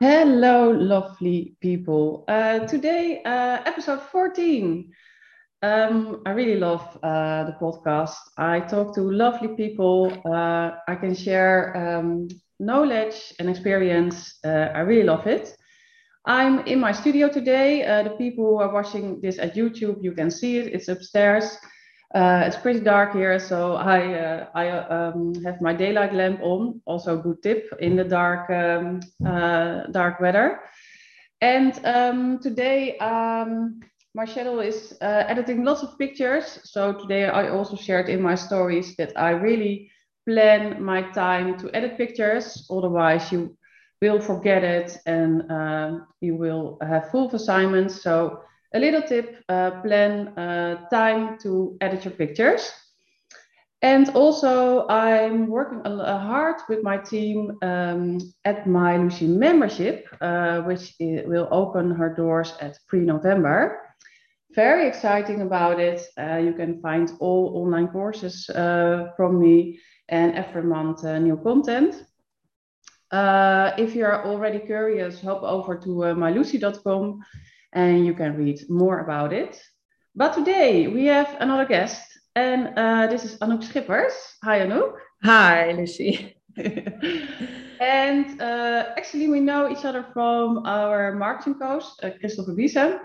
Hello, lovely people. Uh, today, uh, episode 14. Um, I really love uh, the podcast. I talk to lovely people. Uh, I can share um, knowledge and experience. Uh, I really love it. I'm in my studio today. Uh, the people who are watching this at YouTube, you can see it. It's upstairs. Uh, it's pretty dark here, so I uh, I um, have my daylight lamp on. Also, a good tip in the dark um, uh, dark weather. And um, today, um, Marcelo is uh, editing lots of pictures. So today, I also shared in my stories that I really plan my time to edit pictures. Otherwise, you will forget it and uh, you will have full assignments. So a little tip, uh, plan uh, time to edit your pictures. And also, I'm working hard with my team um, at my Lucy membership, uh, which will open her doors at pre-November. Very exciting about it. Uh, you can find all online courses uh, from me and every month uh, new content. if you're already curious, hop over to mylucy.com and you can read more about it. But today we have another guest, and uh, this is Anouk Schippers. Hi, Anouk. Hi, Lucy. and uh, actually, we know each other from our marketing coach, uh, Christopher Wiese. Yes.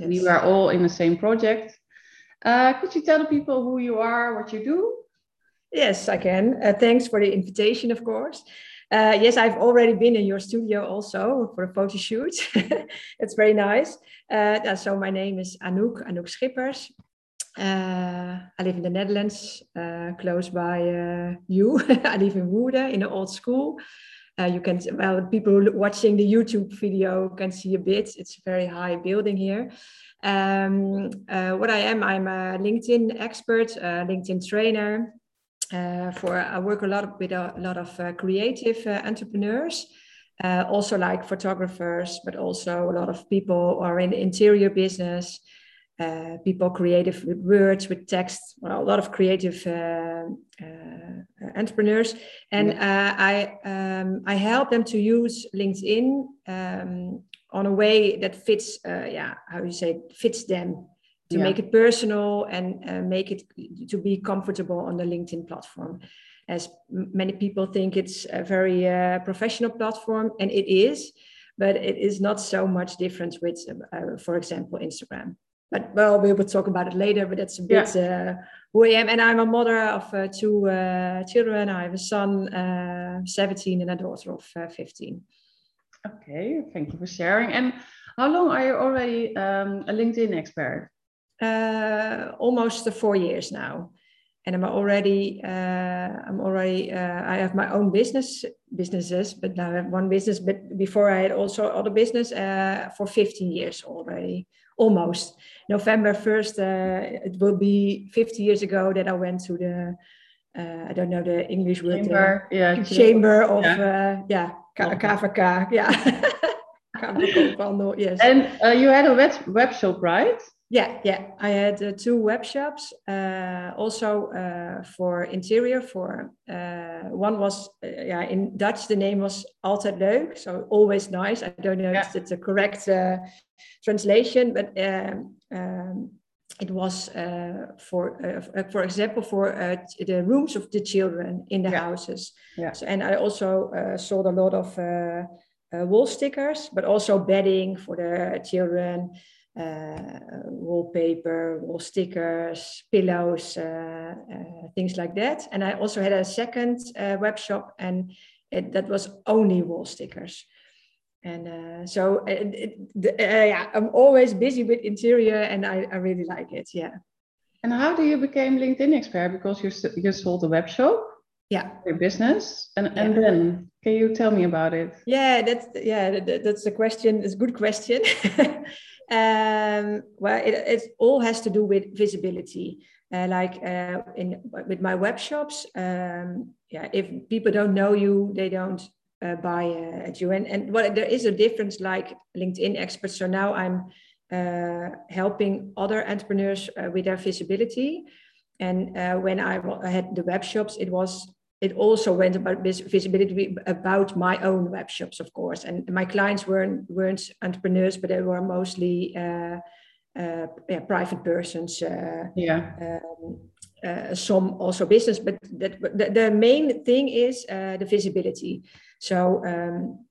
We were all in the same project. Uh, could you tell the people who you are, what you do? Yes, I can. Uh, thanks for the invitation, of course. Uh, yes, I've already been in your studio also for a photo shoot. it's very nice. Uh, so my name is Anouk, Anouk Schippers. Uh, I live in the Netherlands, uh, close by uh, you. I live in Woerden in an old school. Uh, you can, well, people watching the YouTube video can see a bit. It's a very high building here. Um, what I am, I'm a LinkedIn expert, LinkedIn trainer, uh, for I work a lot with a, lot of uh, creative uh, entrepreneurs, uh, also like photographers, but also a lot of people are in the interior business, uh, people creative with words, with text, well, a lot of creative uh, entrepreneurs, and yeah. I um, I help them to use LinkedIn um, on a way that fits, yeah, how you say, fits them to yeah. make it personal and uh, make it to be comfortable on the LinkedIn platform. As many people think it's a very uh, professional platform, and it is, but it is not so much different with, uh, for example, Instagram. But well, we will talk about it later. But that's a bit yeah. Uh, who I am, and I'm a mother of uh, two uh, children. I have a son, 17, and a daughter of 15. Okay, thank you for sharing. And how long are you already um, a LinkedIn expert? Uh, almost four years now and I'm already uh, I'm already uh, I have my own business businesses, but now I have one business. But before I had also other business uh, for 15 years already, almost. November 1st, uh, it will be 50 years ago that I went to the uh, I don't know the English word chamber, yeah, chamber of yeah, yeah KVK, yeah. yes. And you had a web web shop, right? Yeah, yeah. I had uh, two web shops, uh, also uh, for interior. For uh, one was, uh, yeah, in Dutch the name was Altijd Leuk, so always nice. I don't know yeah. if it's the correct uh, translation, but um, um, it was for, for example, for the rooms of the children in the yeah. houses. Yeah. So, and I also sold a lot of wall stickers, but also bedding for the children wallpaper, wall stickers, pillows, uh, uh, things like that. And I also had a second web shop, and it, that was only wall stickers. And uh, so, it, it, uh, yeah, I'm always busy with interior, and I, I really like it. Yeah. And how do you become LinkedIn expert? Because you you sold a web shop. Yeah. Your business, and yeah. and then can you tell me about it? Yeah, that's yeah, that, that's a question. It's a good question. Um, well, it, it all has to do with visibility. Uh, like uh, in with my web shops, um, yeah, if people don't know you, they don't uh, buy uh, at you. And and well, there is a difference, like LinkedIn experts. So now I'm uh, helping other entrepreneurs uh, with their visibility. And when I, I had the web shops, it was it also went about visibility about my own web shops, of course. And my clients weren't weren't entrepreneurs, but they were mostly uh, uh, yeah, private persons. Uh, yeah. Um, uh, some also business, but that, the, the main thing is uh, the visibility. So um,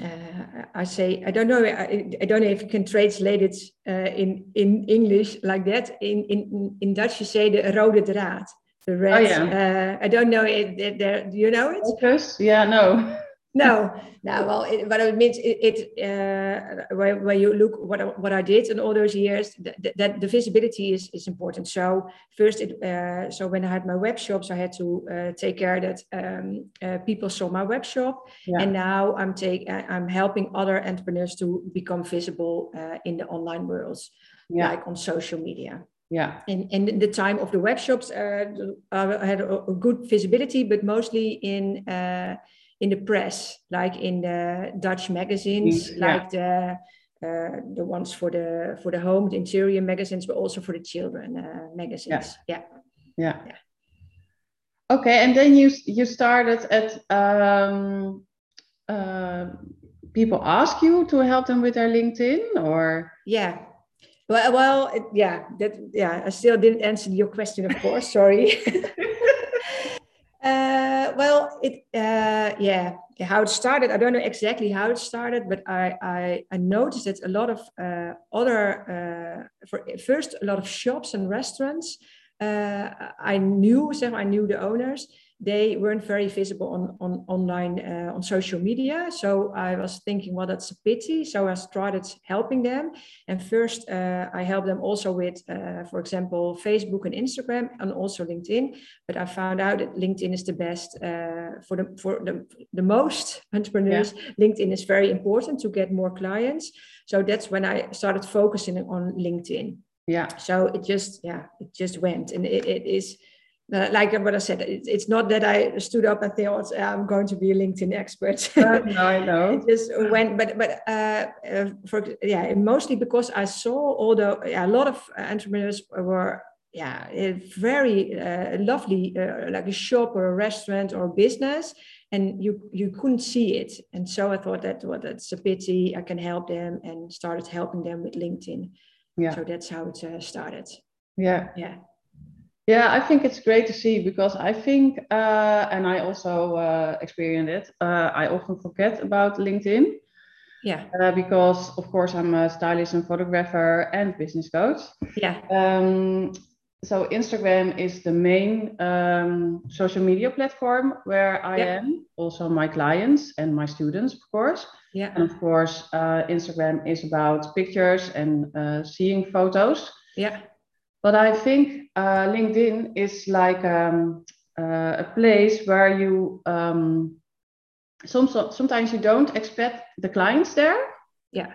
uh, I say I don't know I, I, don't know if you can translate it uh, in in English like that. In in in Dutch you say the rode draad. The red. Oh, yeah. Uh, I don't know it. There, do you know it? Focus? Yeah, no. no, no. Well, it, but it means it. it uh, when, when you look what what I did in all those years, that, that the visibility is is important. So first, it uh, so when I had my web shops, I had to uh, take care that um, uh, people saw my web shop, yeah. and now I'm take uh, I'm helping other entrepreneurs to become visible uh, in the online worlds, yeah. like on social media yeah and and the time of the web shops uh, I had a, good visibility but mostly in uh, in the press like in the dutch magazines mm, yeah. like the uh, the ones for the for the home the interior magazines but also for the children uh, magazines yeah. yeah. yeah okay and then you you started at um, uh, people ask you to help them with their linkedin or yeah well, well, it, yeah, that yeah. I still didn't answer your question, of course. Sorry. uh, well, it uh, yeah, how it started. I don't know exactly how it started, but I I, I noticed that a lot of uh, other uh, for first a lot of shops and restaurants. Uh, I knew, so I knew the owners they weren't very visible on, on online uh, on social media. So i was thinking well that's a pity. So i started helping them. And first uh, i helped them also with uh, for example facebook and instagram and also linkedin. But i found out that linkedin is the best uh, for the for the, the most entrepreneurs. Yeah. linkedin is very important to get more clients. So that's when i started focusing on linkedin. Yeah. So it just yeah it just went. And it, it is uh, like what I said, it, it's not that I stood up and thought I'm going to be a LinkedIn expert. Uh, no, I know. just went, but but uh, uh, for yeah, mostly because I saw all the yeah, a lot of entrepreneurs were yeah very uh, lovely, uh, like a shop or a restaurant or a business, and you you couldn't see it, and so I thought that well, that's a pity. I can help them, and started helping them with LinkedIn. Yeah. So that's how it started. Yeah. Yeah. Yeah, I think it's great to see because I think, uh, and I also uh, experienced it, uh, I often forget about LinkedIn. Yeah. Uh, because, of course, I'm a stylist and photographer and business coach. Yeah. Um, so, Instagram is the main um, social media platform where I yeah. am, also my clients and my students, of course. Yeah. And of course, uh, Instagram is about pictures and uh, seeing photos. Yeah but I think uh, LinkedIn is like um, uh, a place where you um, some, sometimes you don't expect the clients there. Yeah.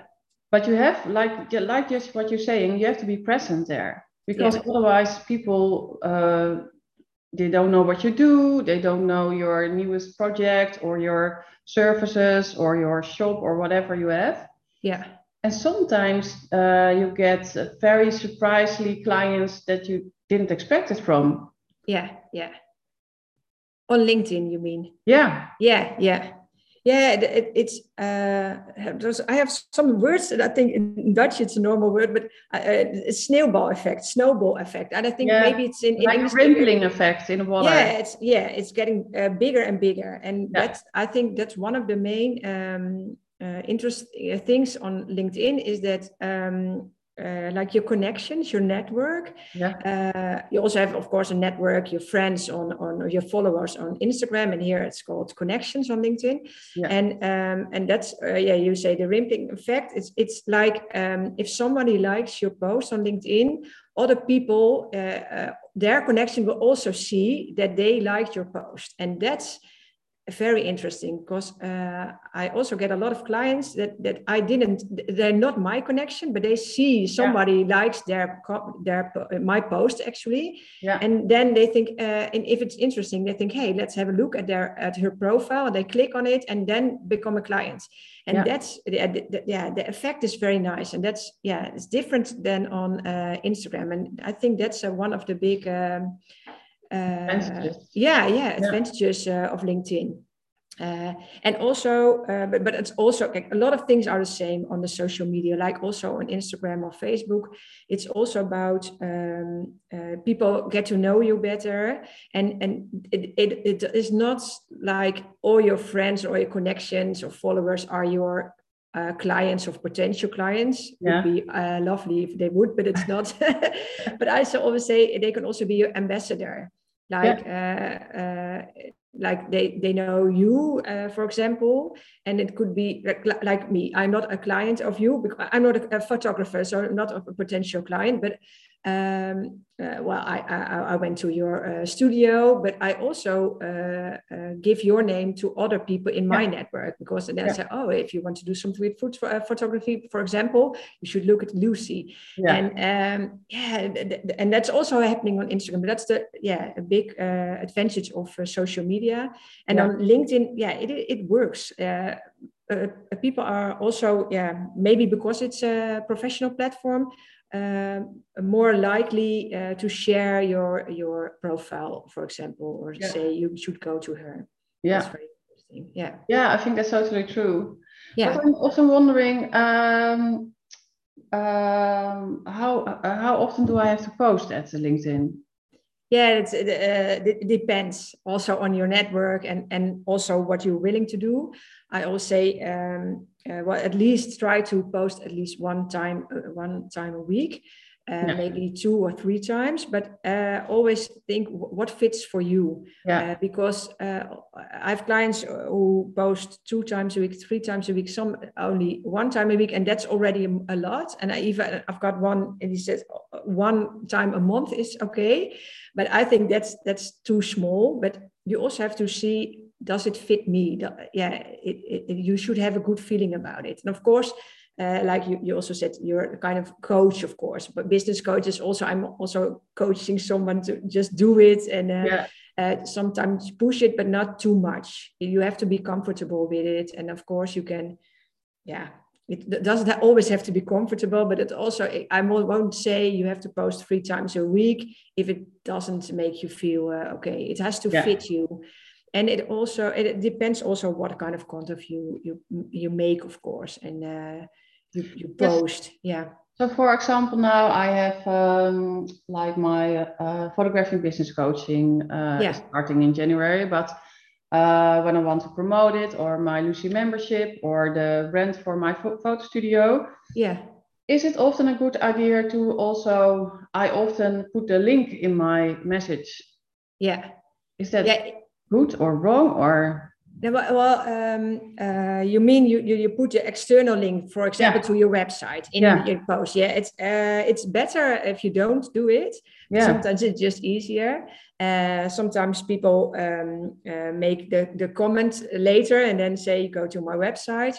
But you have like like just what you're saying, you have to be present there because yeah. otherwise people uh, they don't know what you do, they don't know your newest project or your services or your shop or whatever you have. Yeah and sometimes uh, you get very surprisingly clients that you didn't expect it from. Yeah, yeah. On LinkedIn, you mean? Yeah. Yeah, yeah. Yeah, it, it's. Uh, I have some words that I think in Dutch it's a normal word, but uh, uh snowball effect, snowball effect, and I think yeah. maybe it's in, in like English, rippling effect in a water. Yeah, it's yeah, it's getting uh, bigger and bigger, and yeah. that's I think that's one of the main um, uh, interesting uh, things on LinkedIn is that um, uh, like your connections, your network. Yeah. Uh, you also have, of course, a network, your friends on on your followers on Instagram, and here it's called connections on LinkedIn. Yeah. And um, and that's uh, yeah, you say the rimping effect. It's it's like um, if somebody likes your post on LinkedIn, other people, uh, their connection will also see that they liked your post, and that's very interesting because uh, I also get a lot of clients that that I didn't they're not my connection but they see somebody yeah. likes their their my post actually yeah. and then they think uh, and if it's interesting they think hey let's have a look at their at her profile they click on it and then become a client and yeah. that's yeah the, effect is very nice and that's yeah it's different than on uh, Instagram and I think that's uh, one of the big um, uh, yeah, yeah, advantages yeah. Uh, of LinkedIn. Uh, and also, uh, but, but it's also like, a lot of things are the same on the social media, like also on Instagram or Facebook. It's also about um, uh, people get to know you better, and and it, it, it is not like all your friends or your connections or followers are your uh, clients of potential clients yeah. would be uh, lovely if they would, but it's not. but I always say they can also be your ambassador. Like yeah. uh, uh like they they know you uh, for example and it could be like, like, me i'm not a client of you because i'm not a, a photographer so I'm not a potential client but um, uh, well, I, I, I, went to your uh, studio, but I also uh, uh give your name to other people in my yeah. network because then yeah. I say, oh, if you want to do something with food uh, photography, for example, you should look at Lucy. Yeah. And um, yeah, and that's also happening on Instagram. But that's the yeah a big uh, advantage of social media. And on LinkedIn, yeah, it it works. people are also yeah maybe because it's a professional platform uh, more likely uh, to share your your profile, for example, or yeah. say you should go to her. Yeah. That's very interesting. Yeah. Yeah, I think that's totally true. Yeah. But I'm also wondering um, um, how uh, how often do I have to post at LinkedIn? Yeah, it's, it, uh, it depends also on your network and and also what you're willing to do. I always say, um, uh, well, at least try to post at least one time, uh, one time a week, uh, yeah. maybe two or three times. But uh, always think what fits for you, yeah. Uh, because uh, I have clients who post two times a week, three times a week, some only one time a week, and that's already a lot. And I even I've got one, and he says one time a month is okay, but I think that's that's too small. But you also have to see does it fit me? Yeah, it, it, you should have a good feeling about it. And of course, uh, like you, you also said, you're a kind of coach, of course, but business coaches also, I'm also coaching someone to just do it and uh, yeah. uh, sometimes push it, but not too much. You have to be comfortable with it. And of course, you can, yeah, it doesn't always have to be comfortable, but it also, I won't say you have to post three times a week if it doesn't make you feel uh, okay. It has to yeah. fit you and it also it depends also what kind of content you you you make of course and uh, you, you post yes. yeah. So for example now i have um, like my uh, photography business coaching uh, yeah. starting in january but uh, when i want to promote it or my lucy membership or the rent for my photo studio yeah. is it often a good idea to also i often put the link in my message? Yeah. Is that yeah. good or wrong or well, um, uh, you mean you, you, you put the external link, for example, yeah. to your website in yeah. your post. Yeah, it's uh, it's better if you don't do it. Yeah. Sometimes it's just easier. Uh, sometimes people um, uh, make the, the comment later and then say, go to my website.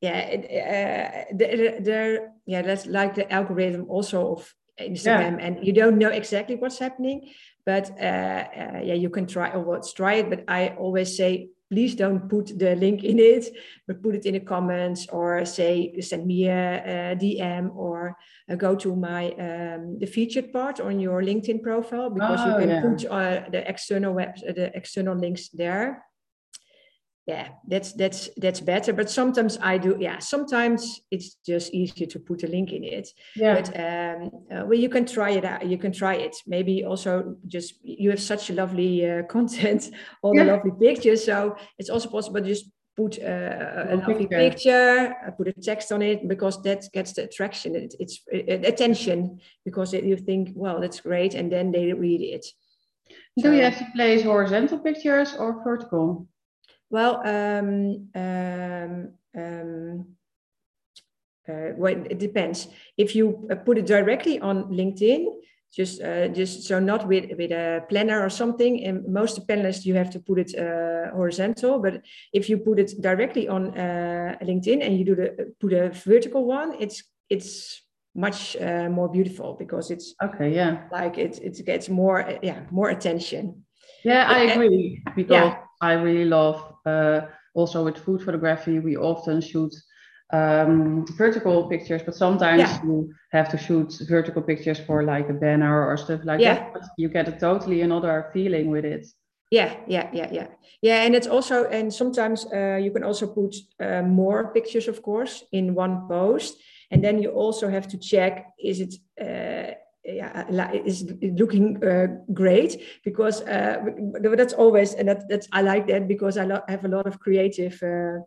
Yeah, it, uh, the, the, yeah, that's like the algorithm also of Instagram, and you don't know exactly what's happening but uh, uh, yeah, you can try or let's try it. But I always say, please don't put the link in it, but put it in the comments or say, send me a, a DM or uh, go to my um, the featured part on your LinkedIn profile because oh, you can yeah. put uh, the external web the external links there yeah that's that's that's better but sometimes i do yeah sometimes it's just easier to put a link in it. Yeah. But um uh, well you can try it out you can try it. Maybe also just you have such a lovely uh, content all yeah. the lovely pictures so it's also possible to just put uh, a lovely picture, picture uh, put a text on it because that gets the attraction it, it's uh, attention because it, you think well that's great and then they read it. Do so, you have to place horizontal pictures or vertical well, um, um, um, uh, well, it depends. If you uh, put it directly on LinkedIn, just uh, just so not with with a planner or something. And most panelists you have to put it uh, horizontal. But if you put it directly on uh, LinkedIn and you do the put a vertical one, it's it's much uh, more beautiful because it's okay. Yeah, like it it gets more yeah more attention. Yeah, I agree because yeah. I really love uh, also with food photography. We often shoot um, vertical pictures, but sometimes yeah. you have to shoot vertical pictures for like a banner or stuff like yeah. that. But you get a totally another feeling with it. Yeah, yeah, yeah, yeah, yeah. And it's also, and sometimes uh, you can also put uh, more pictures, of course, in one post, and then you also have to check: is it uh, yeah, is looking uh, great because uh, that's always and that, that's I like that because I lo- have a lot of creative uh,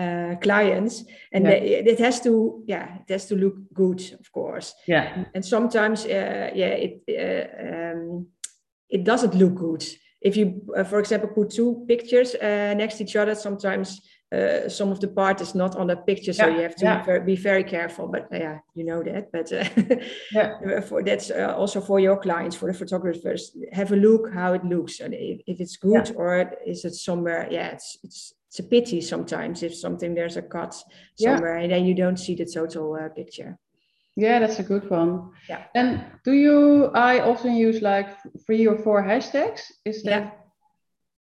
uh, clients and yeah. they, it has to yeah it has to look good of course. Yeah. And sometimes uh, yeah it uh, um, it doesn't look good. If you uh, for example put two pictures uh, next to each other sometimes uh, some of the part is not on the picture, so yeah, you have to yeah. be, very, careful. But uh, yeah, you know that. But uh, yeah. for that's uh, also for your clients, for the photographers, have a look how it looks, and if, if it's good or is it somewhere? Yeah, it's it's it's a pity sometimes if something there's a cut somewhere and then you don't see the total uh, picture. Yeah, that's a good one. Yeah. And do you? I often use like three or four hashtags. Is that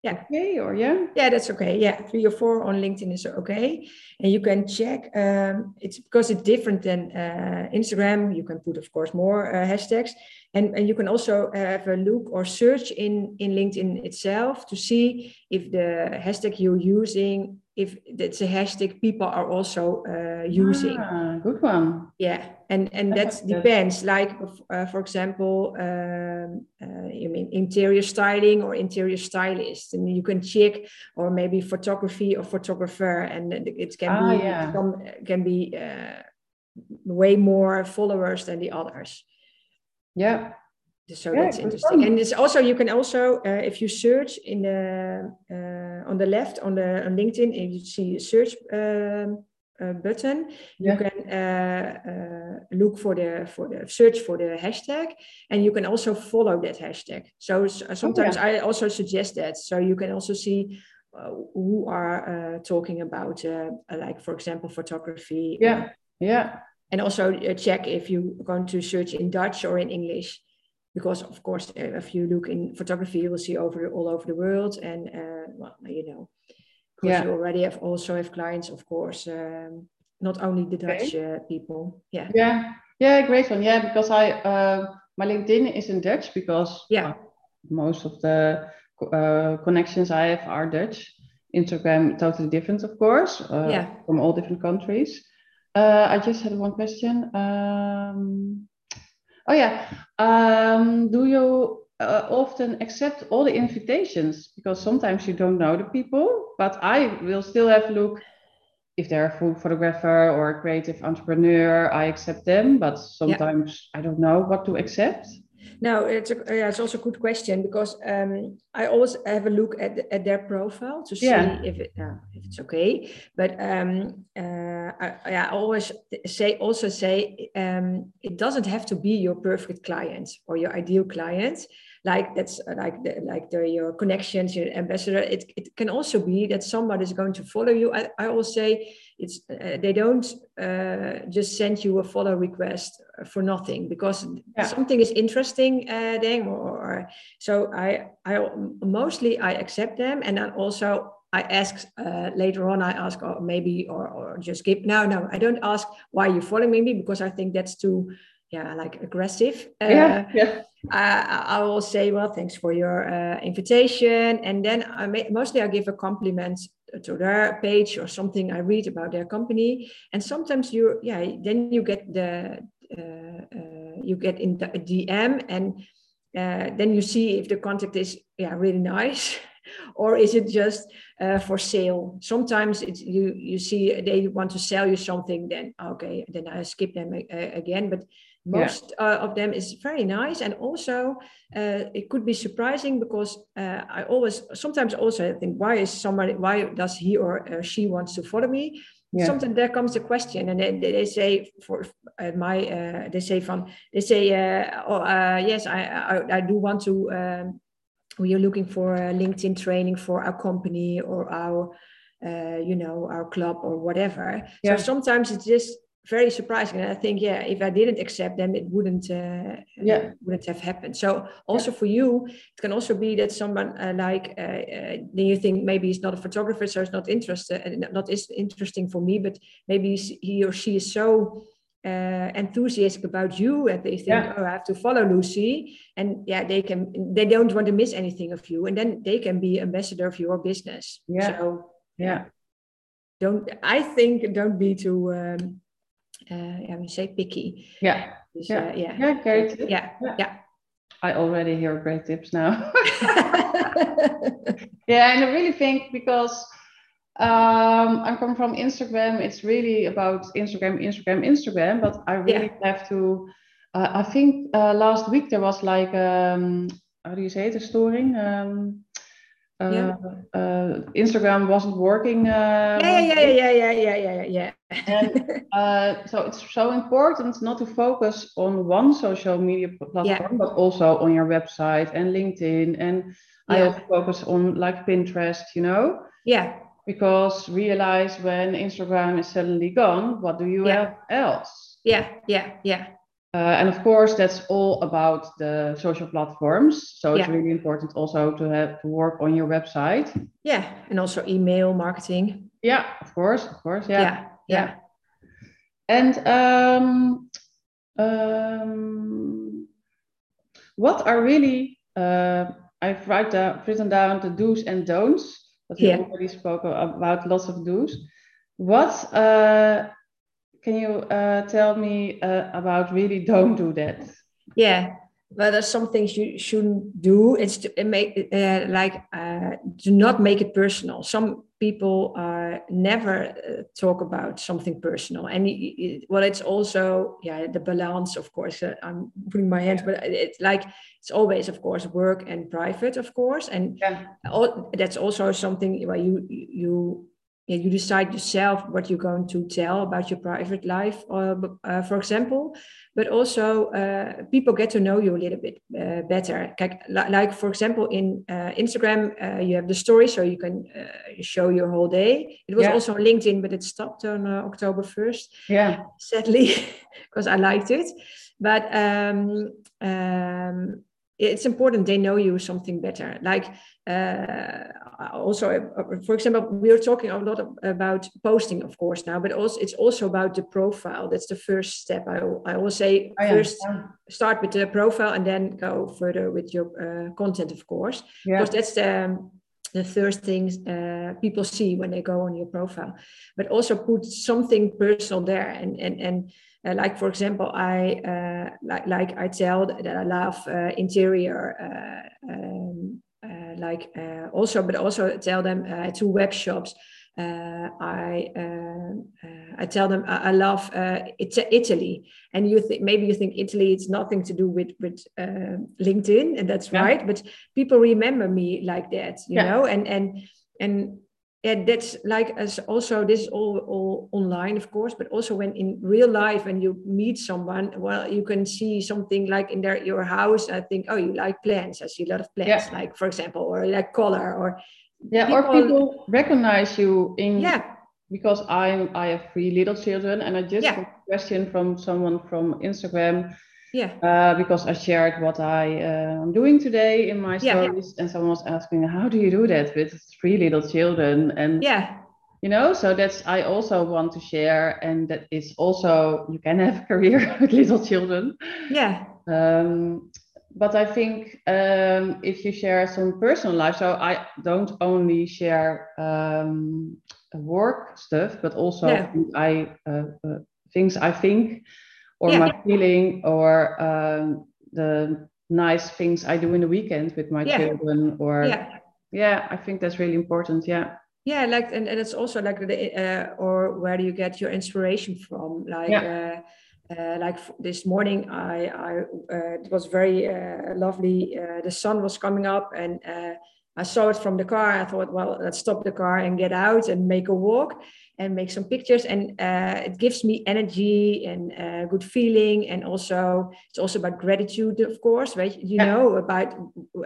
yeah. Okay or yeah? Yeah that's okay. Yeah three or four on linkedin is okay. And you can check um, it's because it's different than uh, instagram. You can put of course more uh, hashtags. And, and you can also have a look or search in in linkedin itself to see if the hashtag you're using if it's a hashtag people are also uh, using. Ah, good one. Yeah, and and that depends. Like uh, for example, um, uh, you mean interior styling or interior stylist, and you can check, or maybe photography or photographer, and it can ah, be yeah. some can be uh, way more followers than the others. Yeah so yeah, that's interesting. and it's also you can also uh, if you search in the uh, on the left on the on linkedin if you see a search um, uh, button yeah. you can uh, uh, look for the for the search for the hashtag and you can also follow that hashtag. So uh, sometimes oh, yeah. i also suggest that. So you can also see who are talking about like for example photography. Yeah yeah. And also check if you're going to search in dutch or in english because of course uh, if you look in photography you will see over all over the world and uh, well you know because yeah. you already have also have clients of course um, not only the dutch okay. uh, people. Yeah. Yeah. Yeah great one. Yeah because i uh, my linkedin is in dutch because yeah. most of the uh, connections i have are dutch. Instagram totally different of course uh, yeah. from all different countries. I just had one question. Um, Oh yeah. Um, do you uh, often accept all the invitations? Because sometimes you don't know the people, but I will still have a look if they're a food photographer or a creative entrepreneur. I accept them, but sometimes yeah. I don't know what to accept. No, it's a, yeah, it's also a good question because um, I always have a look at, at their profile to see yeah. if it uh, if it's okay. But um, uh, I, I always say also say um, it doesn't have to be your perfect client or your ideal client. Like that's uh, like the, like the, your connections, your ambassador. It, it can also be that somebody is going to follow you. I, I always say it's uh, they don't uh, just send you a follow request for nothing because yeah. something is interesting uh, then or, or, so I I mostly I accept them and then also I ask uh, later on I ask or maybe or, or just give no no I don't ask why you following me because I think that's too yeah like aggressive uh, yeah, yeah. I, I will say well thanks for your uh, invitation and then I may, mostly I give a compliment to their page or something I read about their company, and sometimes you yeah then you get the uh, uh, you get in the DM and uh, then you see if the contact is yeah really nice. Or is it just uh, for sale? Sometimes it's you you see they want to sell you something then okay then i skip them again. But most yeah. uh, of them is very nice and also uh, it could be surprising because uh, i always sometimes also i think why is somebody why does he or uh, she wants to follow me yeah. sometimes there comes a question and then they say for uh, my uh, they say from they say oh yes I, I, I do want to um, we are looking for a linkedin training for our company or our you know our club or whatever yeah. so sometimes it's just very surprising. And I think, yeah, if I didn't accept them, it wouldn't, uh, yeah. wouldn't have happened. So also yeah. for you, it can also be that someone uh, like, uh, uh, then you think maybe he's not a photographer, so it's not interested, and not is interesting for me, but maybe he or she is so uh, enthusiastic about you and they think yeah. oh i have to follow lucy and yeah they can they don't want to miss anything of you and then they can be ambassador of your business yeah so yeah don't i think don't be too um, uh, ja, we say picky. Yeah. Dus, yeah. Uh, yeah. yeah. great. Tips. Yeah. yeah. yeah. I already hear great tips now. yeah, and I really think because um, I'm coming from Instagram, it's really about Instagram, Instagram, Instagram. But I really yeah. have to. Uh, I think uh, last week there was like um, how do you say it? A storing. Um, uh, yeah. Uh, Instagram wasn't working. yeah, yeah, yeah, um, yeah, yeah, yeah, yeah, yeah and uh, so it's so important not to focus on one social media platform, yeah. but also on your website and LinkedIn. And yeah. I also focus on like Pinterest, you know. Yeah. Because realize when Instagram is suddenly gone, what do you yeah. have else? Yeah, yeah, yeah. Uh, and of course, that's all about the social platforms. So it's yeah. really important also to have to work on your website. Yeah, and also email marketing. Yeah, of course, of course. Yeah, yeah. Yeah. And um, um, what are really uh, I've write down, written down the do's and don'ts. But we already spoke about lots of do's. What uh, can you uh, tell me uh, about really don't do that? Yeah, well, there's some things you shouldn't do. It's to make uh, like uh, do not make it personal. Some people uh, never uh, talk about something personal, and it, well, it's also yeah the balance. Of course, uh, I'm putting my hands, but it's like it's always, of course, work and private, of course, and yeah. all, that's also something where you you yeah, you decide yourself what you're going to tell about your private life, uh, uh, for example, but also uh, people get to know you a little bit uh, better. Like, like, for example, in uh, Instagram, uh, you have the story, so you can show your whole day. It was yeah. also on LinkedIn, but it stopped on October 1st. Yeah. Sadly, because I liked it. But um, um, it's important they know you something better like uh, also uh, for example we are talking a lot about posting of course now but also it's also about the profile. That's the first step. I, I will say I first start with the profile and then go further with your uh, content of course. Yeah. because that's the the first things uh, people see when they go on your profile. But also put something personal there and and and uh, like for example, I uh, like like I tell that I love uh, interior, uh, um, uh, like uh, also, but also tell them to web shops. I uh, uh, uh, I tell them I, I love Italy, and you think maybe you think Italy it's nothing to do with with LinkedIn, and that's yeah. right. But people remember me like that, you yeah. know, and and and yeah, that's like as also this is all, all online of course but also when in real life when you meet someone well you can see something like in their your house i think oh you like plants i see a lot of plants yeah. like for example or like color or yeah people, or people recognize you in yeah because I'm i have three little children and i just yeah. got a question from someone from instagram yeah. Uh, because i shared what i uh, am doing today in my stories yeah. and someone was asking how do you do that with three little children? And yeah. you know so that's i also want to share and that is also you can have a career with little children. Yeah. Um, but i think um, if you share some personal life so i don't only share um, work stuff but also yeah. i uh, uh, things i think or yeah. my feeling or um, the nice things I do in the weekend with my yeah. children or yeah. yeah I think that's really important yeah yeah like and, and it's also like the uh, or where do you get your inspiration from like yeah. uh, uh, like this morning I I uh, it was very uh, lovely uh, the sun was coming up and I saw it from the car. I thought well let's stop the car and get out and make a walk and make some pictures. And uh, it gives me energy and uh, good feeling. And also it's also about gratitude of course right? You yeah. know about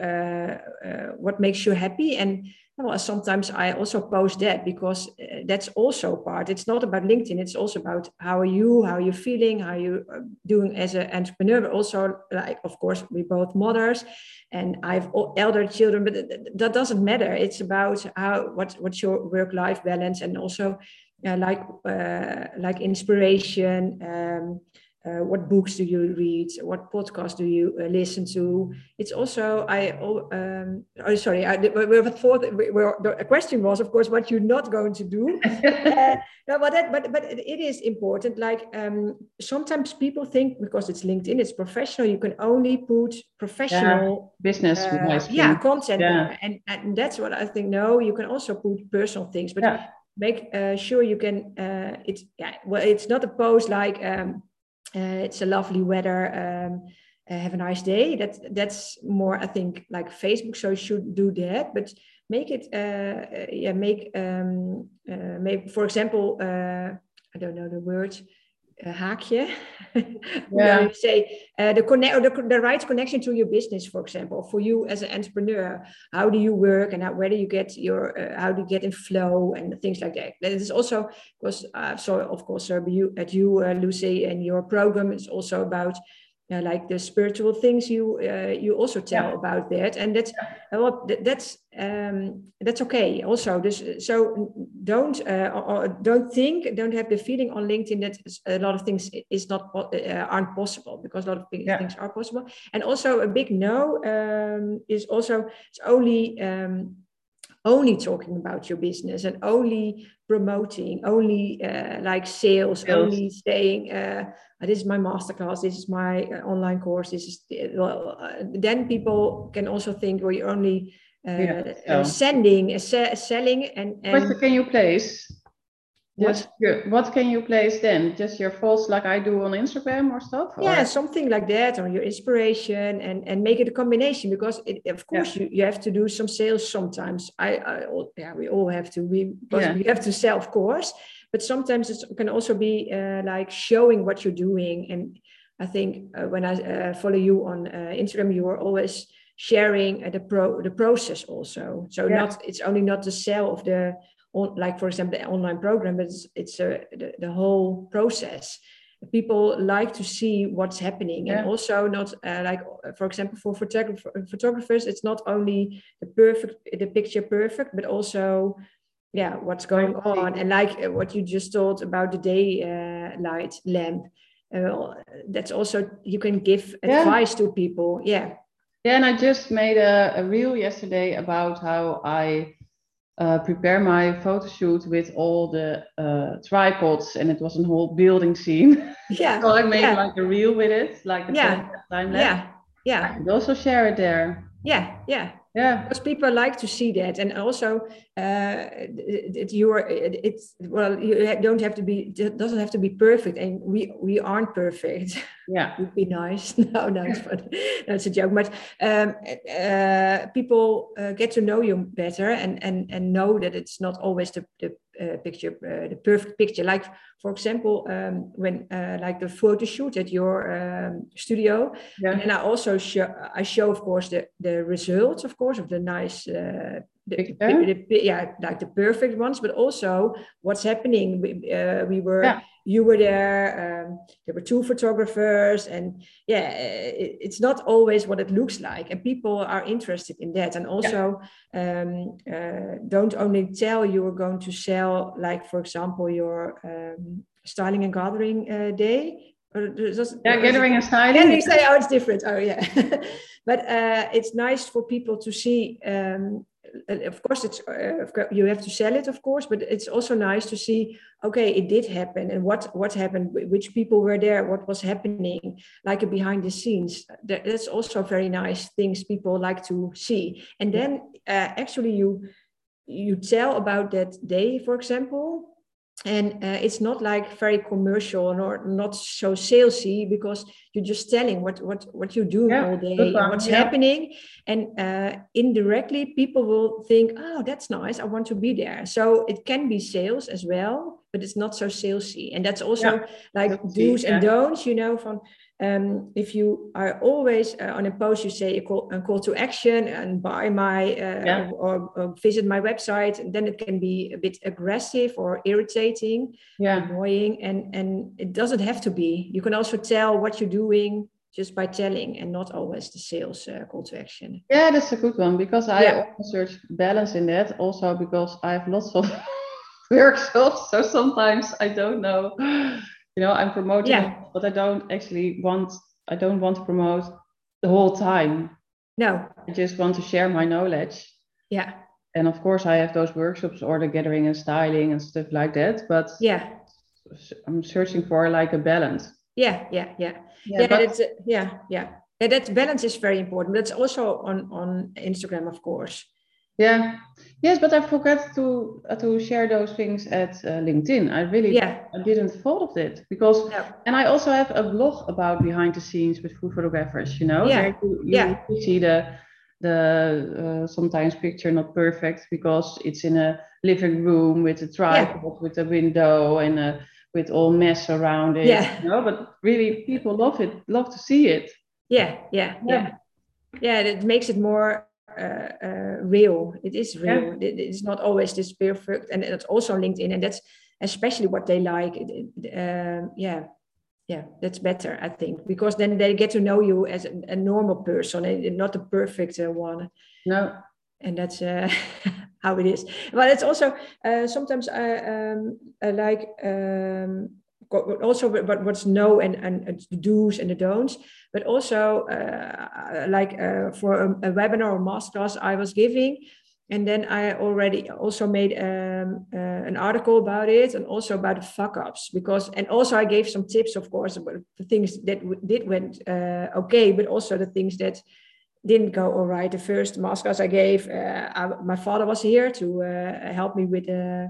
uh, uh what makes you happy. And well sometimes i also post that because uh, that's also part it's not about linkedin it's also about how are you how are you feeling how are you uh, doing as an entrepreneur but also like of course we both mothers and i have elder children but that doesn't matter. It's about how what what's your work life balance and also uh, like uh, like inspiration um, uh, what books do you read what podcasts do you uh, listen to it's also i um, oh sorry I, we thought the question was of course what you're not going to do uh, no, but that but but it is important like um, sometimes people think because it's linkedin it's professional you can only put professional yeah, business uh, yeah content yeah. And, and that's what i think no you can also put personal things but yeah. make uh, sure you can uh, it's yeah well it's not a post like um, it's a lovely weather. Um, uh, have a nice day. That that's more, I think, like Facebook. So should do that, but make it, uh, yeah, make, um, uh, maybe, for example, uh, I don't know the word, haakje. yeah. you say uh, the connect the, the right connection to your business, for example, for you as an entrepreneur. How do you work and how, where do you get your uh, how do you get in flow and things like that. That is also because uh, so of course uh, you at you uh, Lucy and your program is also about uh, like the spiritual things you uh, you also tell yeah. about that and that's yeah. well that's um, that's okay also this so don't uh, or don't think don't have the feeling on linkedin that a lot of things is not uh, aren't possible because a lot of yeah. things are possible and also a big no um, is also it's only um, only talking about your business and only promoting, only uh, like sales, sales, only saying, uh, this is my masterclass, this is my uh, online course, this is, well, uh, then people can also think, well, you're only uh, yeah, uh, sending, selling and, and. What can you place? Just what? what can you place then? Just your thoughts like I do on Instagram or stuff? Or? Yeah, something like that, or your inspiration, and and make it a combination because it, of course yeah. you, you have to do some sales sometimes. I, I yeah, we all have to. We yeah. we have to sell, of course, but sometimes it can also be uh, like showing what you're doing. And I think uh, when I uh, follow you on uh, Instagram, you are always sharing uh, the pro the process also. So yeah. not it's only not the sell of the like for example the online program but it's, it's a, the, the whole process people like to see what's happening yeah. and also not uh, like for example for photographer, photographers it's not only the perfect the picture perfect but also yeah what's going on and like uh, what you just told about the day uh, light lamp uh, that's also you can give yeah. advice to people yeah yeah and i just made a, a reel yesterday about how i uh, prepare my photo shoot with all the uh, tripods and it was a whole building scene. Yeah. so I made yeah. like a reel with it, like the yeah. time lapse. Yeah. Yeah. I could also share it there. Yeah. Yeah yeah because people like to see that. And also uh, it, you are it's well you don't have to be it doesn't have to be perfect. And we we aren't perfect. Yeah. Would be nice. No no it's funny. That's a joke. But um, uh, people uh, get to know you better and and and know that it's not always the, the uh, picture uh, the perfect picture like for example um, when uh, like the photo shoot at your um, studio yeah. and i also show i show of course the the results of course of the nice uh, the, the, the, yeah like the perfect ones but also what's happening we, uh, we were yeah. You were there um, there were two photographers and yeah it, it's not always what it looks like and people are interested in that and also yeah. um, uh, don't only tell you are going to sell like for example your um, styling and gathering uh, day yeah, gathering and styling. Gathering say, oh, it's different. Oh, yeah. but uh, it's nice for people to see um, of course it's uh, you have to sell it of course but it's also nice to see okay it did happen and what what happened which people were there what was happening like behind the scenes. That's also very nice things people like to see. And then uh, actually you you tell about that day for example and uh, it's not like very commercial or not so salesy because you're just telling what what what you're doing yeah, all day what's yeah. happening and uh, indirectly people will think oh that's nice i want to be there so it can be sales as well but it's not so salesy. And that's also Yeah. like do's and don'ts, you know, from um, if you are always uh, on a post, you say a call, a call to action and buy my uh, Yeah. or, or visit my website, and then it can be a bit aggressive or irritating, Yeah. annoying, and and it doesn't have to be. You can also tell what you're doing just by telling, and not always the sales uh, call to action. Yeah, that's a good one because I Yeah. search balance in that. Also because I have lots of workshops, so sometimes I don't know. You know, I'm promoting, Yeah. but I don't actually want. I don't want to promote the whole time. No, I just want to share my knowledge. yeah, And of course, I have those workshops, order gathering and styling and stuff like that. But yeah, I'm searching for like a balance. Yeah, yeah, yeah. Yeah, yeah, that's uh, yeah, yeah. Yeah, that balance is very important. That's also on on Instagram, of course. yeah. Yes, but I forgot to uh, to share those things at uh, LinkedIn. I really Yeah, I didn't thought of it because no, and I also have a blog about behind the scenes with food photographers. You know, Yeah, you, you yeah. see the the uh, sometimes picture not perfect because it's in a living room with a tripod with a window and uh with all mess around it. Yeah. You know, but really people love it, love to see it. yeah, yeah, yeah, yeah. It makes it more uh, uh, real. It is real. It, it's not always this perfect, and it's also LinkedIn, and that's especially what they like. It, it, um, yeah, yeah, that's better, I think, because then they get to know you as a, a normal person and not the perfect uh, one. No, and that's uh, how it is. But it's also uh, sometimes I, um, I like um, also what what- what's no and, and the do's and the don'ts, but also uh, like uh, for a, a webinar or masterclass I was giving. And then I already also made um, uh, an article about it, and also about the fuck ups because, and also I gave some tips, of course, about the things that did went uh, okay, but also the things that didn't go all right. The first masterclass I gave, uh, I, my father was here to uh, help me with uh,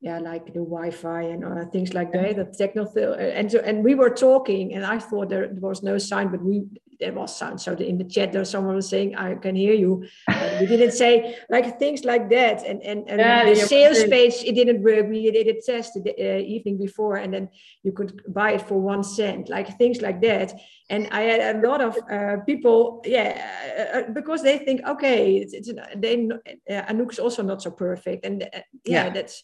yeah, like the Wi-Fi and uh, things like that, the technical. And so, and we were talking, and I thought there was no sign, but we there was sound. So in the chat, there someone was saying, "I can hear you." But we didn't say like things like that. And and, and Yeah, the sales page it didn't work. We did a test the uh, evening before, and then you could buy it for one cent, like things like that and I had a lot of uh, people, yeah, uh, uh, because they think, okay, it's, it's they uh, Anoek's also not so perfect, and uh, yeah, Yeah. that's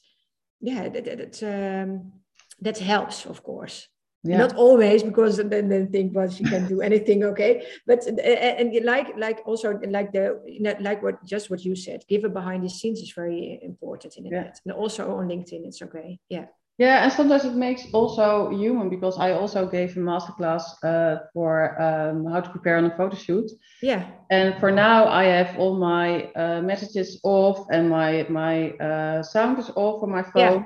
yeah, that that that's, um, that helps, of course. Yeah, Not always, because then they think, well, she can do anything, okay. But and like like also like the like what just what you said, give a behind the scenes is very important in Yeah. it, and also on LinkedIn, it's okay. Yeah, Yeah, and sometimes it makes also human because I also gave a masterclass uh, for um, how to prepare on a photo shoot. yeah, And for now, I have all my uh, messages off and my my uh, sound is off on my phone.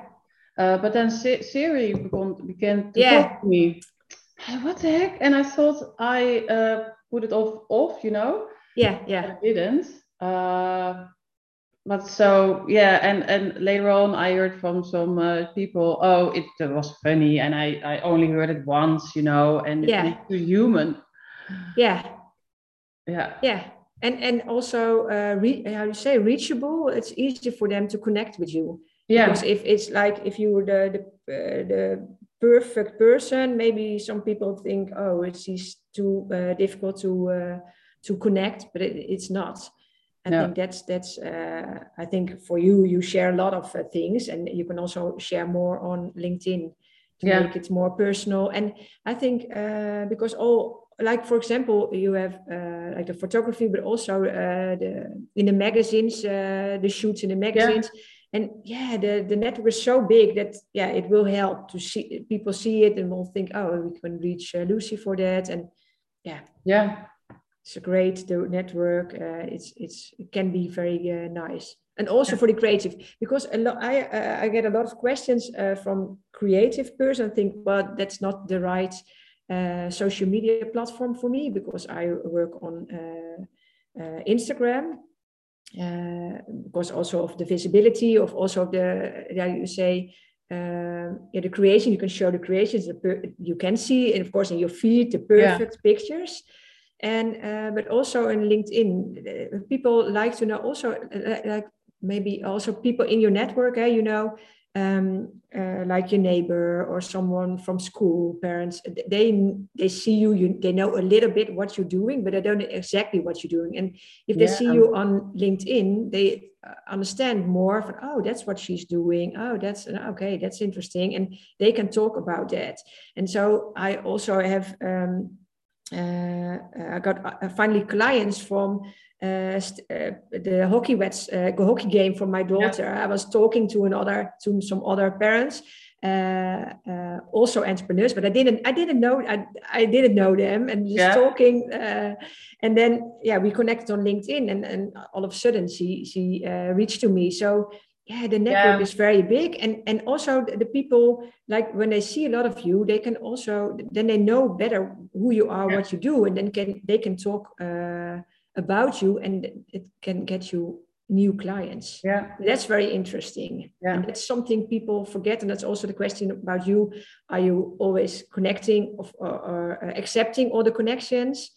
Uh, but then Si- Siri began, began to Yeah. talk to me. What the heck? And I thought I uh, put it off, off, you know, yeah, yeah, I didn't. Uh, but so yeah, and and later on, I heard from some uh, people, oh, it was funny, and I I only heard it once, you know, and Yeah. makes you human. yeah. Yeah, yeah and and also uh, re- how do you say reachable it's easy for them to connect with you yeah, because if it's like if you were the the, uh, the perfect person maybe some people think oh it's is too uh, difficult to uh, to connect but it, it's not i No. think that's that's uh, i think for you you share a lot of uh, things and you can also share more on linkedin to Yeah. make it more personal and i think uh, because all like for example you have uh, like the photography but also uh, the in the magazines uh, the shoots in the magazines and yeah the, the network is so big that yeah it will help to see people see it and will think oh we can reach uh, lucy for that. And yeah, yeah. it's a great the network uh, it's it's it can be very uh, nice. And also for the creative because a lot i uh, i get a lot of questions uh, from creative person think well that's not the right uh, social media platform for me because i work on uh, uh, instagram uh, because also of the visibility of also the yeah you say um, yeah, the creation you can show the creations the per- you can see and of course in your feed the Yeah. perfect pictures and uh, but also in linkedin uh, people like to know also uh, like maybe also people in your network, eh, you know, um, uh, like your neighbor or someone from school, parents, they they see you, you, they know a little bit what you're doing, but they don't know exactly what you're doing. And if they yeah, see um, you on LinkedIn, they uh, understand more. From, oh, that's what she's doing. Oh, that's okay. That's interesting, and they can talk about that. And so I also have. Um, uh, I got uh, finally clients from uh, uh, the hockey wets, uh, hockey game for my daughter. Yeah. I was talking to another to some other parents, uh, uh, also entrepreneurs, but I didn't I didn't know I, I didn't know them and just yeah. talking, uh, and then yeah we connected on LinkedIn and and all of a sudden she she reached to me. So yeah the network yeah. is very big and and also the, people like when they see a lot of you they can also then they know better who you are what you do and then can they can talk uh, about you and it can get you new clients. Yeah. That's very interesting. Yeah. And that's something people forget and that's also the question about you. Are you always connecting or, or, or accepting all the connections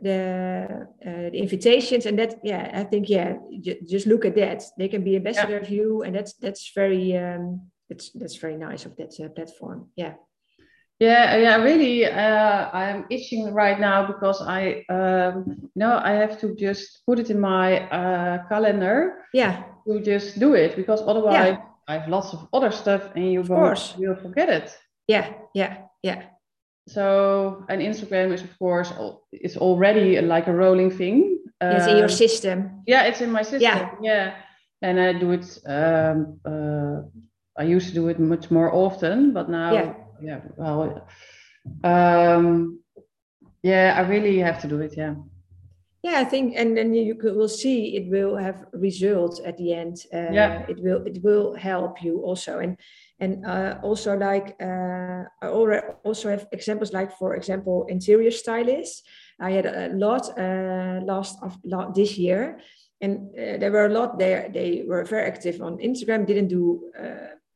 the, uh, the invitations? And that yeah i think yeah j- just look at that. They can be ambassador yeah. of you and that's that's very um that's that's very nice of that uh, platform. Yeah yeah, yeah, really. Uh, I'm itching right now because I um, know I have to just put it in my uh, calendar. Yeah. To just do it because otherwise yeah. I have lots of other stuff and you will you'll forget it. Yeah, yeah, yeah. So and Instagram is of course it's already like a rolling thing. it's in your um, system. Yeah, it's in my system. Yeah, yeah. And I do it. Um, uh, I used to do it much more often, but now. Yeah yeah well um yeah i really have to do it yeah. Yeah i think and then you will see it will have results at the end uh, yeah. it will it will help you also and and uh, also like uh, i already also have examples like for example interior stylists. I had a lot uh, last of this year and uh, there were a lot there they were very active on instagram didn't do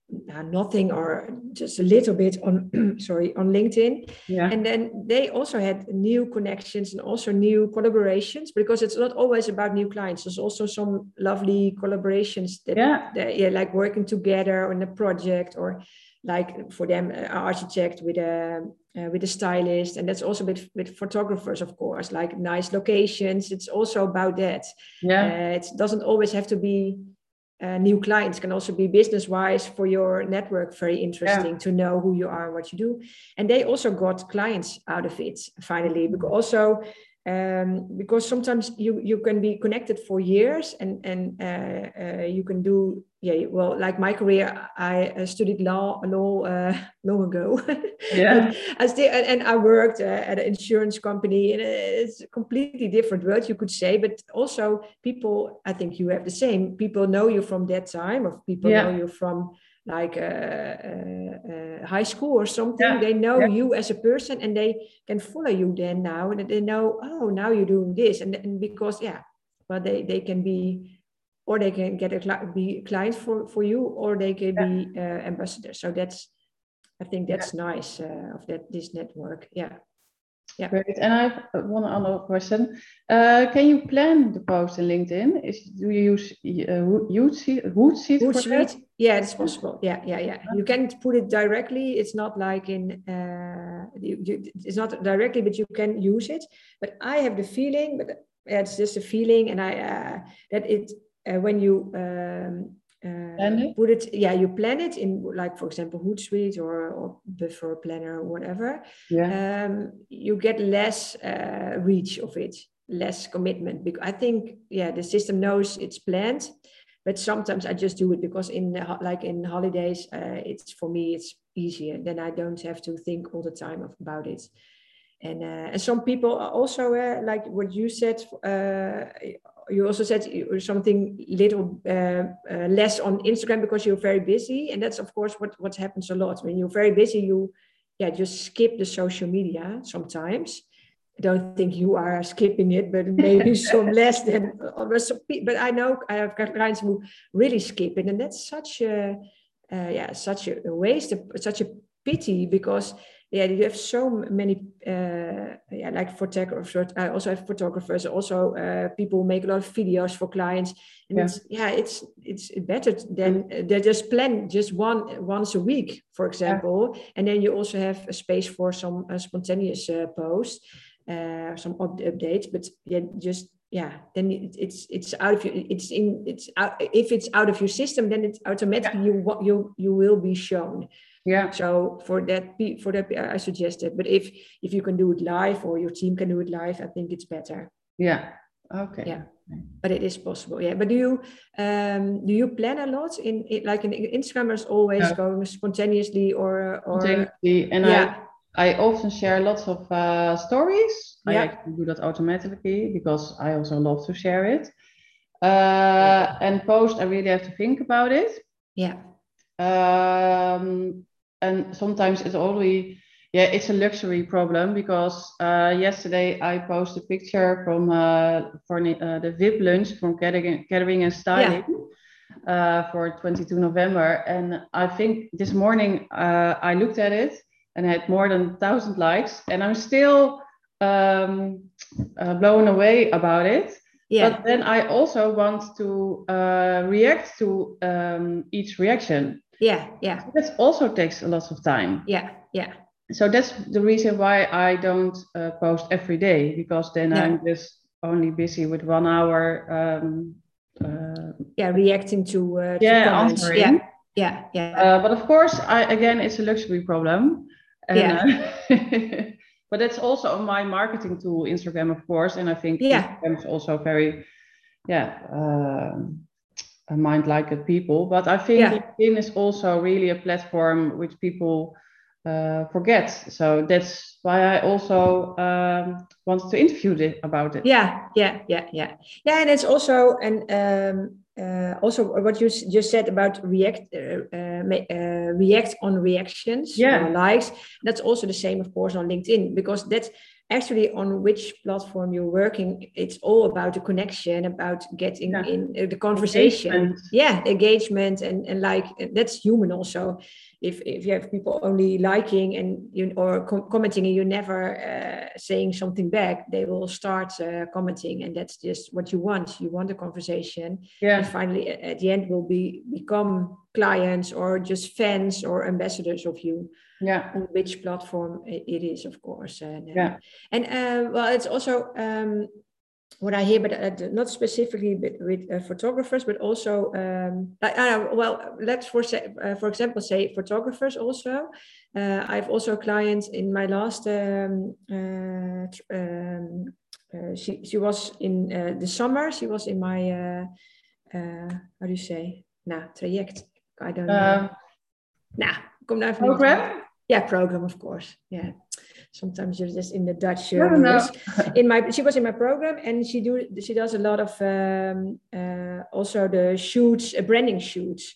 uh, uh, nothing or just a little bit on sorry on linkedin. Yeah. and then they also had new connections and also new collaborations because it's not always about new clients. There's also some lovely collaborations that yeah, that, yeah like working together on a project or like for them an architect with a uh, with a stylist. And that's also with with photographers of course like nice locations. It's also about that. Yeah. Uh, it doesn't always have to be uh, new clients can also be business wise for your network very interesting yeah. to know who you are and what you do and they also got clients out of it finally because also um, because sometimes you you can be connected for years and and uh, uh, you can do yeah well like my career i uh, studied law law uh, long ago. Yeah. I still, and i worked uh, at an insurance company and it's a completely different world you could say. But also people i think you have the same people know you from that time or people yeah. know you from like uh, high school or something. Yeah. They know yeah. you as a person and they can follow you then now and they know, oh, now you're doing this. And, and because, yeah, well, they, they can be, or they can get a be client for, for you, or they can yeah. be uh, ambassadors. So that's, I think that's nice uh, of that this network. Yeah. Yeah. Great. And I have one other question. Uh, can you plan the post in LinkedIn? Is do you use uh, Hootsuite? Hootsuite, Hootsuite? Yeah, it's possible. Yeah, yeah, yeah. You can put it directly. It's not like in uh, you, you, it's not directly, but you can use it. But I have the feeling, but it's just a feeling, and I uh, that it uh, when you um, uh, put it yeah you plan it in like for example hootsuite or, or buffer planner or whatever. Yeah. um, you get less uh, reach of it less commitment because i think yeah the system knows it's planned but sometimes i just do it because in like in holidays uh, it's for me it's easier. Then i don't have to think all the time about it and uh, and some people also uh, like what you said uh, you also said something little uh, uh, less on Instagram because you're very busy, and that's of course what what happens a lot when you're very busy. You yeah just skip the social media sometimes. I don't think you are skipping it, but maybe some less than others. But I know I have clients who really skip it, and that's such a uh, yeah such a waste, such a pity because yeah, you have so many, uh, yeah, like photographers. I also have photographers. Also, uh, people make a lot of videos for clients, and yeah. it's yeah, it's it's better than mm. they just plan just one once a week, for example, yeah. and then you also have a space for some uh, spontaneous uh, posts, uh, some up- updates. But yeah, just yeah, then it's it's out of your it's in it's out if it's out of your system, then it's automatically yeah. you you you will be shown. Yeah. So for that, for that, I suggest it. But if if you can do it live or your team can do it live, I think it's better. Yeah. Okay. Yeah. But it is possible. Yeah. But do you um do you plan a lot in, in like in Instagram is always yeah. going spontaneously or or spontaneously and yeah. I I often share lots of uh, stories. Yeah. I actually do that automatically because I also love to share it. Uh, and post, I really have to think about it. Yeah. Um, and sometimes it's only yeah it's a luxury problem because uh, yesterday I posted a picture from uh, for uh, the VIP lunch from Gathering, Gathering and Styling yeah. uh, for 22 November, and I think this morning uh, I looked at it and had more than thousand likes, and I'm still um, uh, blown away about it. Yeah. But then I also want to uh, react to um, each reaction. Yeah, yeah. So that also takes a lot of time. Yeah, yeah. So that's the reason why I don't uh, post every day because then yeah. I'm just only busy with one hour. Um, uh, yeah, reacting to, uh, to yeah, answering. Yeah, yeah, yeah. Uh, but of course, I again, it's a luxury problem. And, yeah. Uh, but that's also my marketing tool, Instagram, of course. And I think yeah. Instagram is also very, yeah. Um, mind like people. But I think yeah. LinkedIn is also really a platform which people uh, forget. So that's why I also um, wanted to interview it, about it. Yeah, yeah, yeah, yeah, yeah. And it's also and um, uh, also what you just said about react uh, uh, react on reactions, yeah, likes. That's also the same, of course, on LinkedIn because that's actually on which platform you're working it's all about the connection about getting yeah. in uh, the conversation. Engagement. yeah engagement and, and like that's human also. If, if you have people only liking and you or com- commenting and you're never uh, saying something back they will start uh, commenting and that's just what you want. You want a conversation. Yeah. And finally at the end will be become clients or just fans or ambassadors of you yeah on which platform it is of course and yeah and uh, well it's also um, what I hear, but uh, not specifically with uh, photographers, but also um, uh, well, let's for uh, for example say photographers also. Uh, I've also clients in my last. Um, uh, um, she she was in the summer. She was in my how do you say? Nah, traject. I don't know. Um, nah, kom daar even program. Yeah, program of course. Yeah sometimes you're just in the Dutch uh, no, in my she was in my program and she do she does a lot of um, uh, also the shoots uh, branding shoots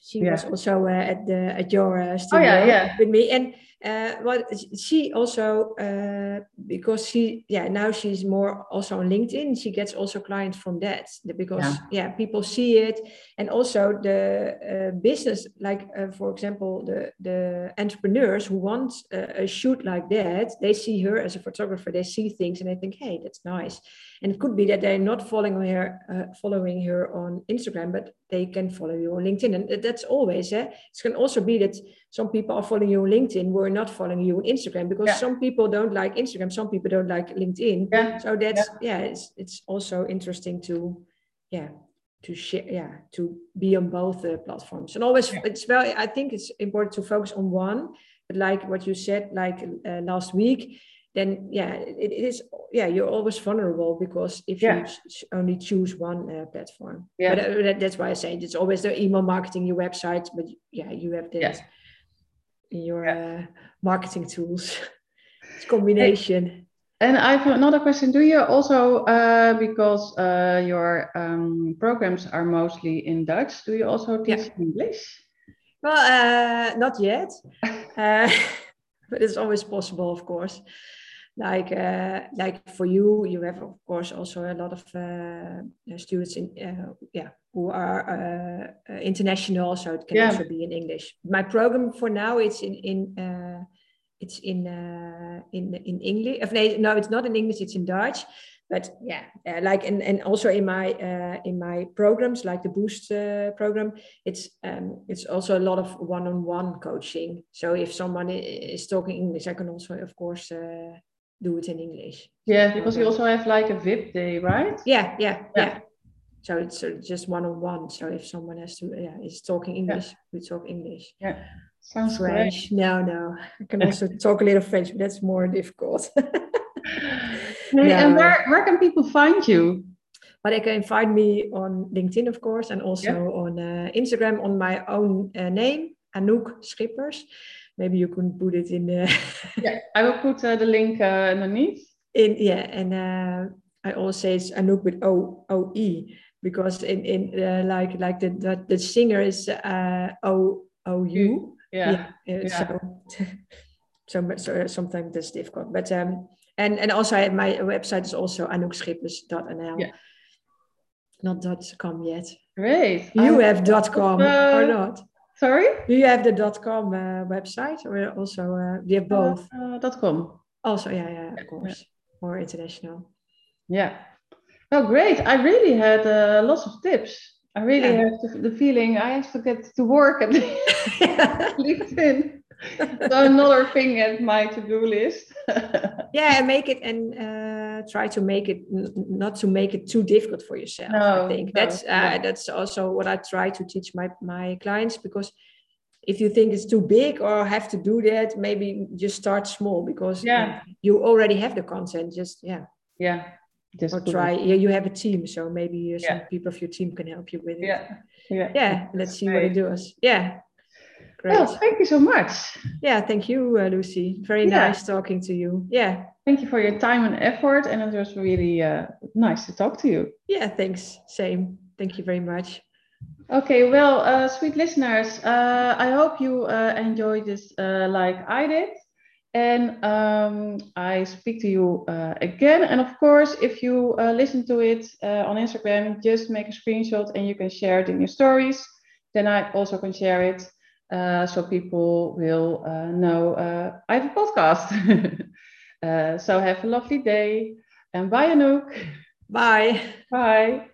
she yeah. was also uh, at the at your uh, studio oh, yeah, yeah. with me and uh, well she also uh, because she yeah now she's more also on linkedin she gets also clients from that because yeah, yeah people see it. And also the uh, business like uh, for example the the entrepreneurs who want a shoot like that they see her as a photographer they see things and they think hey that's nice. And it could be that they're not following her uh, following her on instagram but they can follow you on linkedin. And that's always eh? it can also be that some people are following you on linkedin we're not following you on instagram because yeah. some people don't like instagram some people don't like linkedin yeah. so that's yeah, yeah it's, it's also interesting to yeah to share yeah to be on both uh, platforms and always it's well i think it's important to focus on one but like what you said like uh, last week then yeah, it, it is yeah you're always vulnerable because if yeah. you only choose one uh, platform. Yeah, but uh, that's why I say it's always the email marketing, your website, but yeah, you have this yeah. In your yeah. uh, marketing tools. it's combination. And I have another question. Do you also, uh, because uh, your um, programs are mostly in Dutch, do you also teach yeah. English? Well, uh, not yet, uh, but it's always possible, of course like uh, like for you you have of course also a lot of uh, students in uh, yeah who are uh, uh, international so it can yeah. also be in english my program for now it's in in uh, it's in uh, in in English. No, it's not in English. It's in Dutch. But yeah, like and, and also in my uh, in my programs, like the Boost uh, program, it's um, it's also a lot of one-on-one coaching. So if someone is talking English, I can also, of course, uh, do it in English. Yeah, because you also have like a VIP day, right? Yeah, yeah, yeah. yeah. So it's uh, just one-on-one. So if someone has to, yeah, is talking English, yeah. we talk English. Yeah. Sounds French. Great. No, no. I can also talk a little French, but that's more difficult. no. And where, where can people find you? But they can find me on LinkedIn, of course, and also yeah. on uh, Instagram on my own uh, name, Anoek Schippers. Maybe you can put it in the. yeah, I will put uh, the link uh, underneath. In yeah, and uh, I always say it's Anoek with O O E because in in uh, like like the, the the singer is O O U yeah, yeah. so so, so sometimes that's difficult but um and and also I, my website is also anoekschippers.nl yeah. not dot com yet great you I, have dot com uh, or not sorry? Do you have the dot com uh, website or also uh, you have both. uh, dot com also yeah yeah of course. Yeah. more international. Yeah oh great. I really had uh, lots of tips. I really yeah. have the, the, feeling I have to get to work at LinkedIn. so another thing at my to-do list. yeah, make it and uh, try to make it not to make it too difficult for yourself. No, I think no, that's uh, that's also what I try to teach my my clients because if you think it's too big or have to do that, maybe just start small because yeah. you already have the content. Just yeah. Yeah, just or try yeah you have a team so maybe some yeah. people of your team can help you with it yeah yeah, yeah let's see what it does yeah great. Well, thank you so much. Yeah thank you uh, lucy. Very yeah. nice talking to you. Yeah. Thank you for your time and effort and it was really uh, nice to talk to you. Yeah thanks. Same. Thank you very much. Okay well uh, sweet listeners uh, i hope you uh, enjoyed this uh, like i did. And um, I speak to you uh, again. And of course, if you uh, listen to it uh, on Instagram, just make a screenshot and you can share it in your stories. Then I also can share it uh, so people will uh, know uh, I have a podcast. so have a lovely day and bye, Anoek. Bye. Bye.